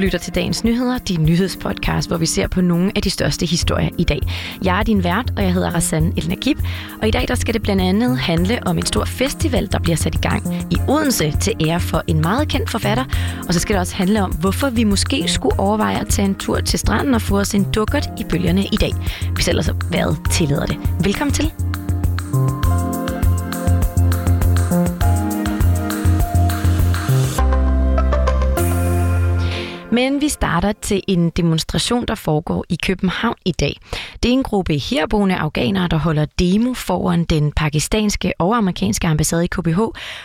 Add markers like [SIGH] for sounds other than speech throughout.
lytter til dagens nyheder, din nyhedspodcast, hvor vi ser på nogle af de største historier i dag. Jeg er din vært, og jeg hedder Rassan El Nagib, og i dag der skal det blandt andet handle om en stor festival, der bliver sat i gang i Odense til ære for en meget kendt forfatter, og så skal det også handle om, hvorfor vi måske skulle overveje at tage en tur til stranden og få os en dukkert i bølgerne i dag, hvis ellers vejret tillader det. Velkommen til. Men vi starter til en demonstration, der foregår i København i dag. Det er en gruppe herboende afghanere, der holder demo foran den pakistanske og amerikanske ambassade i KBH,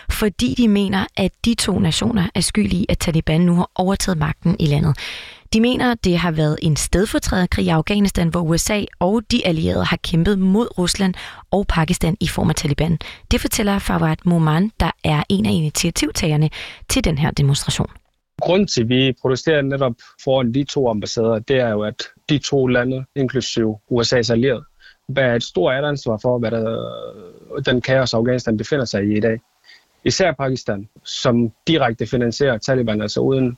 fordi de mener, at de to nationer er skyldige i, at Taliban nu har overtaget magten i landet. De mener, at det har været en stedfortræderkrig i Afghanistan, hvor USA og de allierede har kæmpet mod Rusland og Pakistan i form af Taliban. Det fortæller Fawad Moman, der er en af initiativtagerne til den her demonstration. Grunden til, at vi protesterer netop foran de to ambassader, det er jo, at de to lande, inklusive USA's allierede, bærer et stort ansvar for, hvad der, den kaos Afghanistan befinder sig i i dag. Især Pakistan, som direkte finansierer Taliban, altså uden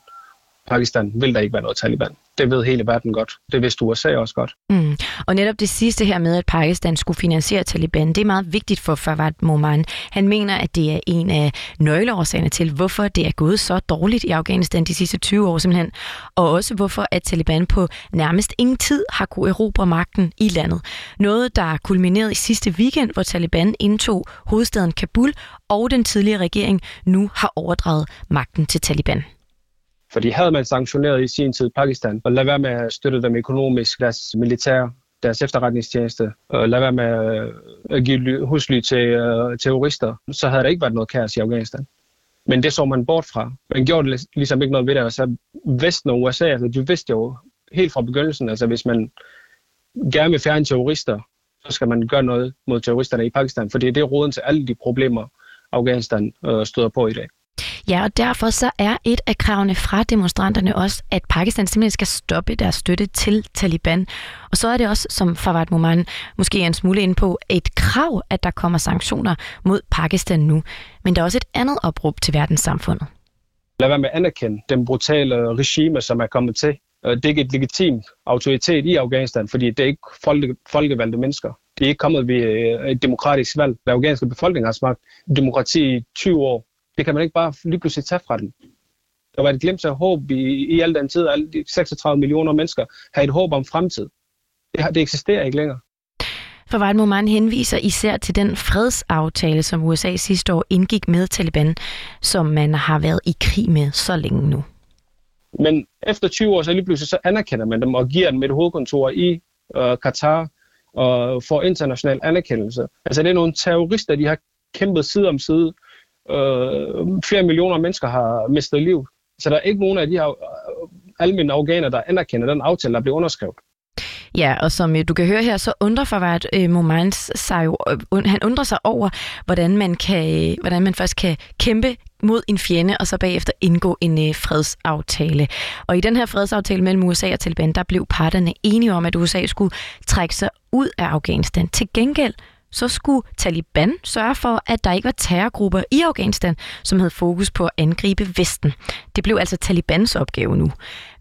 Pakistan vil der ikke være noget Taliban. Det ved hele verden godt. Det vidste USA også godt. Mm. Og netop det sidste her med, at Pakistan skulle finansiere Taliban, det er meget vigtigt for Fawad Moman. Han mener, at det er en af nøgleårsagerne til, hvorfor det er gået så dårligt i Afghanistan de sidste 20 år simpelthen. Og også hvorfor, at Taliban på nærmest ingen tid har kunne erobre magten i landet. Noget, der kulminerede i sidste weekend, hvor Taliban indtog hovedstaden Kabul, og den tidligere regering nu har overdraget magten til Taliban. Fordi havde man sanktioneret i sin tid Pakistan, og lad være med at støtte dem økonomisk, deres militær, deres efterretningstjeneste, og lad være med øh, at give husly til uh, terrorister, så havde der ikke været noget kaos i Afghanistan. Men det så man bort fra. Man gjorde ligesom ikke noget ved det. Altså Vesten og USA, altså, de vidste jo helt fra begyndelsen, altså hvis man gerne vil fjerne terrorister, så skal man gøre noget mod terroristerne i Pakistan, for det er det roden til alle de problemer, Afghanistan øh, støder på i dag. Ja, og derfor så er et af kravene fra demonstranterne også, at Pakistan simpelthen skal stoppe deres støtte til Taliban. Og så er det også, som Fawad Moman måske er en smule ind på, et krav, at der kommer sanktioner mod Pakistan nu. Men der er også et andet opråb til verdenssamfundet. Lad være med at anerkende den brutale regime, som er kommet til. Øh, det er ikke et legitim autoritet i Afghanistan, fordi det er ikke folke, folkevalgte mennesker. Det er ikke kommet ved øh, et demokratisk valg. Den afghanske befolkning har smagt demokrati i 20 år. Det kan man ikke bare lige pludselig tage fra den. Der var et glimt af håb i, i al den tid, alle de 36 millioner mennesker har et håb om fremtid. Det, det eksisterer ikke længere. For Vart Moman henviser især til den fredsaftale, som USA sidste år indgik med Taliban, som man har været i krig med så længe nu. Men efter 20 år, så lige pludselig så anerkender man dem og giver dem et hovedkontor i øh, Katar og får international anerkendelse. Altså det er nogle terrorister, de har kæmpet side om side Øh, flere millioner mennesker har mistet liv. Så der er ikke nogen af de her øh, almindelige organer, der anerkender den aftale, der blev underskrevet. Ja, og som øh, du kan høre her, så undrer Fawad øh, Momans sig jo, øh, han undrer sig over, hvordan man, kan, øh, hvordan man først kan kæmpe mod en fjende, og så bagefter indgå en øh, fredsaftale. Og i den her fredsaftale mellem USA og Taliban, der blev parterne enige om, at USA skulle trække sig ud af Afghanistan. Til gengæld så skulle Taliban sørge for, at der ikke var terrorgrupper i Afghanistan, som havde fokus på at angribe Vesten. Det blev altså Talibans opgave nu.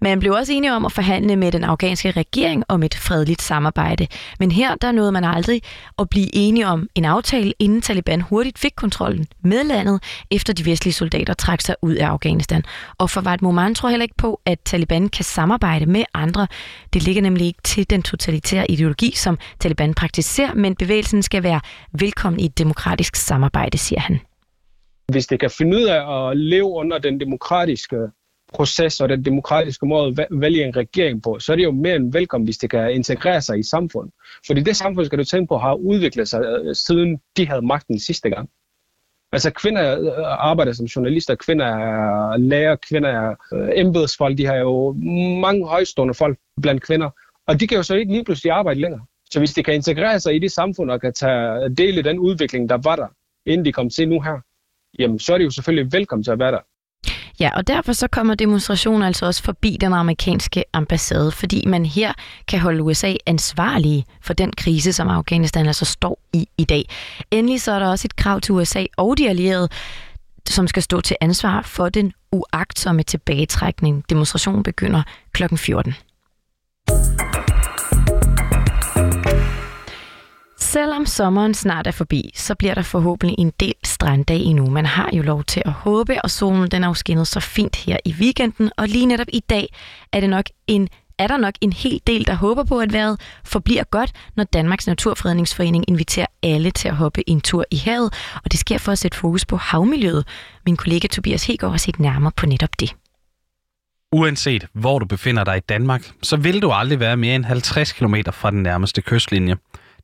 Man blev også enige om at forhandle med den afghanske regering om et fredeligt samarbejde. Men her der nåede man aldrig at blive enige om en aftale, inden Taliban hurtigt fik kontrollen med landet, efter de vestlige soldater trak sig ud af Afghanistan. Og for Vart Moman tror heller ikke på, at Taliban kan samarbejde med andre. Det ligger nemlig ikke til den totalitære ideologi, som Taliban praktiserer, men bevægelsen skal være velkommen i et demokratisk samarbejde, siger han. Hvis det kan finde ud af at leve under den demokratiske proces og den demokratiske måde at vælge en regering på, så er det jo mere end velkommen, hvis det kan integrere sig i samfundet. Fordi det samfund, skal du tænke på, har udviklet sig øh, siden de havde magten sidste gang. Altså kvinder øh, arbejder som journalister, kvinder er lærer, kvinder er øh, embedsfolk, de har jo mange højstående folk blandt kvinder, og de kan jo så ikke lige pludselig arbejde længere. Så hvis de kan integrere sig i det samfund og kan tage del i den udvikling, der var der, inden de kom til nu her, jamen så er de jo selvfølgelig velkommen til at være der. Ja, og derfor så kommer demonstrationen altså også forbi den amerikanske ambassade, fordi man her kan holde USA ansvarlige for den krise, som Afghanistan altså står i i dag. Endelig så er der også et krav til USA og de allierede, som skal stå til ansvar for den uagtsomme tilbagetrækning. Demonstrationen begynder kl. 14. Selvom sommeren snart er forbi, så bliver der forhåbentlig en del stranddag endnu. Man har jo lov til at håbe, og solen den er jo skinnet så fint her i weekenden. Og lige netop i dag er det nok en er der nok en hel del, der håber på, at vejret forbliver godt, når Danmarks Naturfredningsforening inviterer alle til at hoppe en tur i havet, og det sker for at sætte fokus på havmiljøet. Min kollega Tobias Hegård har set nærmere på netop det. Uanset hvor du befinder dig i Danmark, så vil du aldrig være mere end 50 km fra den nærmeste kystlinje.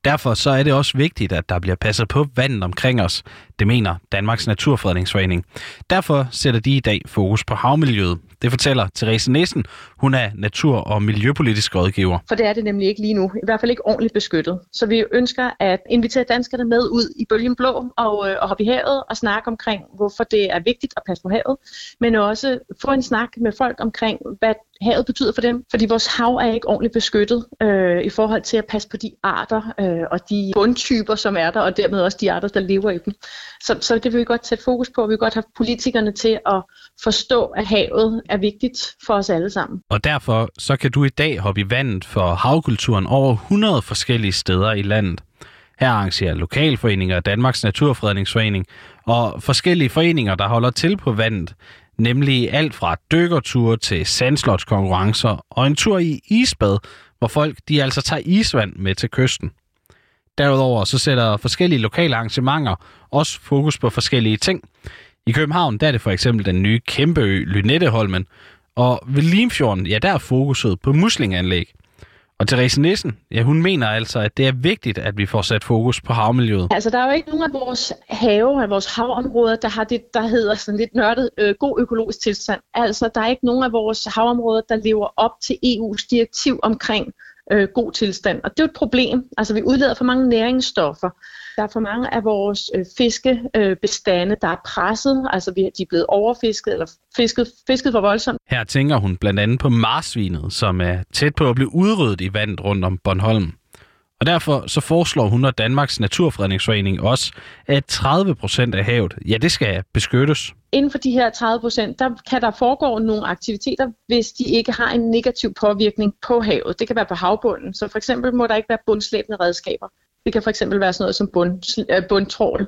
Derfor så er det også vigtigt, at der bliver passet på vandet omkring os. Det mener Danmarks Naturfredningsforening. Derfor sætter de i dag fokus på havmiljøet. Det fortæller Therese Nissen. Hun er natur- og miljøpolitisk rådgiver. For det er det nemlig ikke lige nu. I hvert fald ikke ordentligt beskyttet. Så vi ønsker at invitere danskerne med ud i bølgen blå og, øh, og hoppe i havet og snakke omkring, hvorfor det er vigtigt at passe på havet. Men også få en snak med folk omkring, hvad havet betyder for dem. Fordi vores hav er ikke ordentligt beskyttet øh, i forhold til at passe på de arter øh, og de bundtyper, som er der, og dermed også de arter, der lever i dem. Så, så det vil vi godt sætte fokus på. Vi vil godt have politikerne til at forstå, at havet er vigtigt for os alle sammen. Og derfor så kan du i dag hoppe i vandet for havkulturen over 100 forskellige steder i landet. Her arrangerer lokalforeninger Danmarks Naturfredningsforening og forskellige foreninger, der holder til på vandet, nemlig alt fra dykkerture til sandslotskonkurrencer og en tur i isbad, hvor folk de altså tager isvand med til kysten. Derudover så sætter forskellige lokale arrangementer også fokus på forskellige ting. I København der er det for eksempel den nye kæmpe ø Lynetteholmen, og ved Limfjorden, ja, der er fokuset på muslinganlæg. Og Therese Nissen, ja, hun mener altså, at det er vigtigt, at vi får sat fokus på havmiljøet. Altså, der er jo ikke nogen af vores have, af vores havområder, der har det, der hedder sådan lidt nørdet øh, god økologisk tilstand. Altså, der er ikke nogen af vores havområder, der lever op til EU's direktiv omkring øh, god tilstand. Og det er jo et problem. Altså, vi udleder for mange næringsstoffer. Der er for mange af vores øh, fiskebestande, øh, der er presset. Altså, vi, de er blevet overfisket eller fisket, fisket for voldsomt. Her tænker hun blandt andet på marsvinet, som er tæt på at blive udryddet i vandet rundt om Bornholm. Og derfor så foreslår hun og Danmarks Naturfredningsforening også, at 30 procent af havet, ja, det skal beskyttes. Inden for de her 30 procent, der kan der foregå nogle aktiviteter, hvis de ikke har en negativ påvirkning på havet. Det kan være på havbunden. Så for eksempel må der ikke være bundslæbende redskaber. Det kan for eksempel være sådan noget som bund, øh, bundtrål,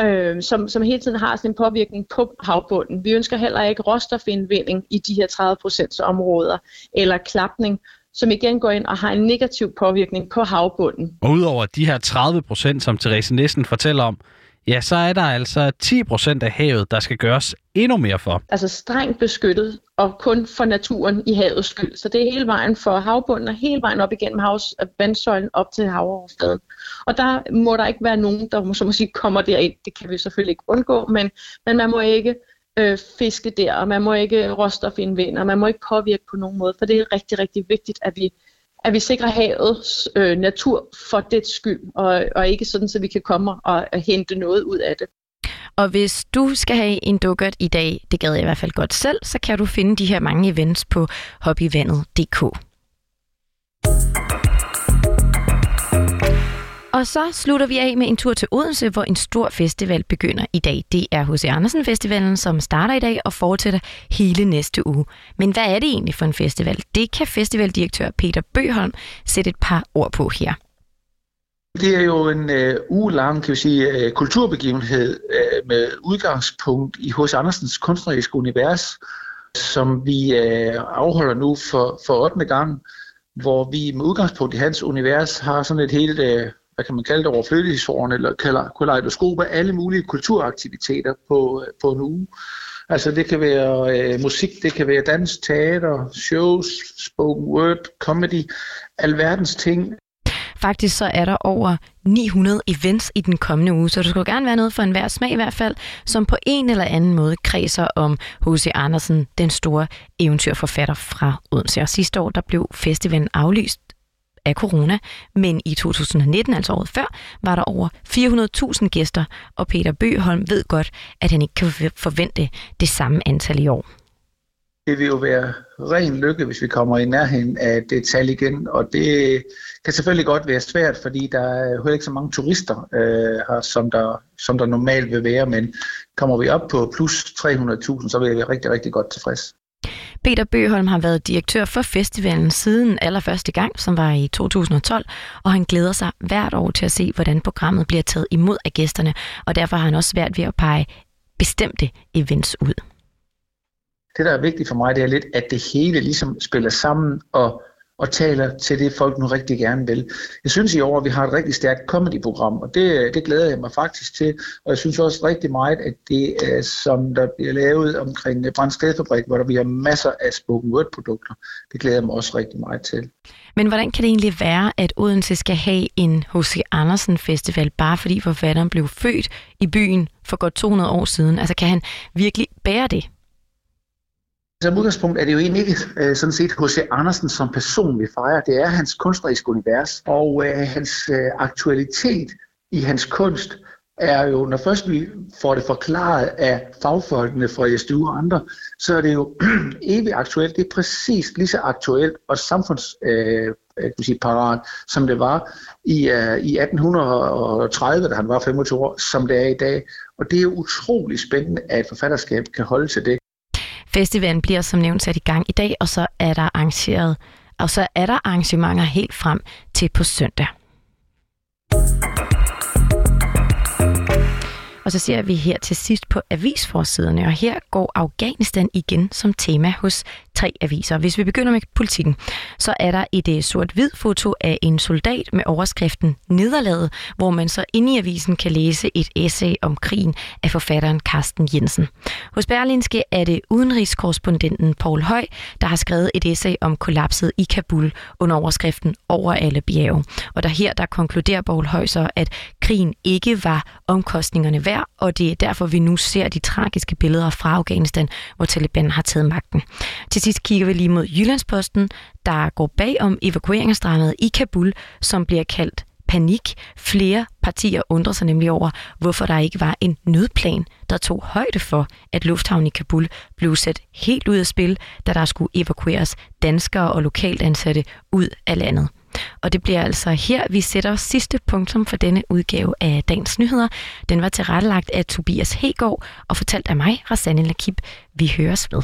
øh, som, som hele tiden har sådan en påvirkning på havbunden. Vi ønsker heller ikke råstofindvinding i de her 30 procents områder, eller klapning, som igen går ind og har en negativ påvirkning på havbunden. Og udover de her 30 procent, som Therese Nissen fortæller om, ja, så er der altså 10 procent af havet, der skal gøres endnu mere for. Altså strengt beskyttet, og kun for naturen i havets skyld. Så det er hele vejen for havbunden og hele vejen op igennem havs, vandsøjlen op til havoverfladen. Og der må der ikke være nogen, der så må sige, kommer derind. Det kan vi selvfølgelig ikke undgå, men, men man må ikke øh, fiske der, og man må ikke råstofindvinde, og man må ikke påvirke på nogen måde, for det er rigtig, rigtig vigtigt, at vi, at vi sikrer havets øh, natur for det skyld, og, og ikke sådan, så vi kan komme og, og hente noget ud af det. Og hvis du skal have en dukkert i dag, det gad jeg i hvert fald godt selv, så kan du finde de her mange events på hobbyvandet.dk. Og så slutter vi af med en tur til Odense, hvor en stor festival begynder i dag. Det er H.C. Andersen Festivalen, som starter i dag og fortsætter hele næste uge. Men hvad er det egentlig for en festival? Det kan festivaldirektør Peter Bøholm sætte et par ord på her. Det er jo en øh, ugelang kan vi sige, øh, kulturbegivenhed øh, med udgangspunkt i H.C. Andersens kunstneriske univers, som vi øh, afholder nu for, for 8. gang, hvor vi med udgangspunkt i hans univers har sådan et helt, øh, hvad kan man kalde det, overflødighedsforan, eller kaleidoskop af alle mulige kulturaktiviteter på, øh, på en uge. Altså det kan være øh, musik, det kan være dans, teater, shows, spoken word, comedy, alverdens ting. Faktisk så er der over 900 events i den kommende uge, så du skal gerne være noget for enhver smag i hvert fald, som på en eller anden måde kredser om H.C. Andersen, den store eventyrforfatter fra Odense. Og sidste år der blev festivalen aflyst af corona, men i 2019, altså året før, var der over 400.000 gæster, og Peter Bøholm ved godt, at han ikke kan forvente det samme antal i år. det vil jo være ren lykke, hvis vi kommer i nærheden af det tal igen, og det kan selvfølgelig godt være svært, fordi der er jo ikke så mange turister øh, her, som der, som der normalt vil være, men kommer vi op på plus 300.000, så vil jeg være rigtig, rigtig godt tilfreds. Peter Bøholm har været direktør for festivalen siden allerførste gang, som var i 2012, og han glæder sig hvert år til at se, hvordan programmet bliver taget imod af gæsterne, og derfor har han også svært ved at pege bestemte events ud. Det, der er vigtigt for mig, det er lidt, at det hele ligesom spiller sammen og, og taler til det, folk nu rigtig gerne vil. Jeg synes i år, at vi har et rigtig stærkt comedy-program, og det, det glæder jeg mig faktisk til. Og jeg synes også rigtig meget, at det, som der bliver lavet omkring øh, Brændstedfabrik, hvor der bliver masser af spoken word-produkter, det glæder jeg mig også rigtig meget til. Men hvordan kan det egentlig være, at Odense skal have en H.C. Andersen Festival, bare fordi forfatteren blev født i byen for godt 200 år siden? Altså kan han virkelig bære det? Som udgangspunkt er det jo egentlig ikke øh, sådan set H.C. Andersen som person, vi fejrer. Det er hans kunstneriske univers og øh, hans øh, aktualitet i hans kunst er jo, når først vi får det forklaret af fagfolkene fra SDU og andre, så er det jo [CLEARS THROAT] evigt aktuelt. Det er præcis lige så aktuelt og samfundsparat, øh, øh som det var i, uh, i 1830, da han var 25 år, som det er i dag. Og det er utrolig spændende, at forfatterskab kan holde til det. Festivalen bliver som nævnt sat i gang i dag, og så er der arrangeret, og så er der arrangementer helt frem til på søndag. Og så ser vi her til sidst på avisforsiderne, og her går Afghanistan igen som tema hos tre aviser. Hvis vi begynder med politikken, så er der et øh, sort-hvid foto af en soldat med overskriften Nederlaget, hvor man så inde i avisen kan læse et essay om krigen af forfatteren Carsten Jensen. Hos Berlinske er det udenrigskorrespondenten Paul Høj, der har skrevet et essay om kollapset i Kabul under overskriften Over alle bjerge. Og der her, der konkluderer Paul Høj så, at krigen ikke var omkostningerne værd, og det er derfor, vi nu ser de tragiske billeder fra Afghanistan, hvor Taliban har taget magten. Til sidst kigger vi lige mod Jyllandsposten, der går bag om evakueringsdramaet i Kabul, som bliver kaldt panik. Flere partier undrer sig nemlig over, hvorfor der ikke var en nødplan, der tog højde for, at lufthavnen i Kabul blev sat helt ud af spil, da der skulle evakueres danskere og lokalt ansatte ud af landet. Og det bliver altså her, vi sætter sidste punktum for denne udgave af Dagens Nyheder. Den var tilrettelagt af Tobias Hegård og fortalt af mig, Rasanne Lakib. Vi høres ved.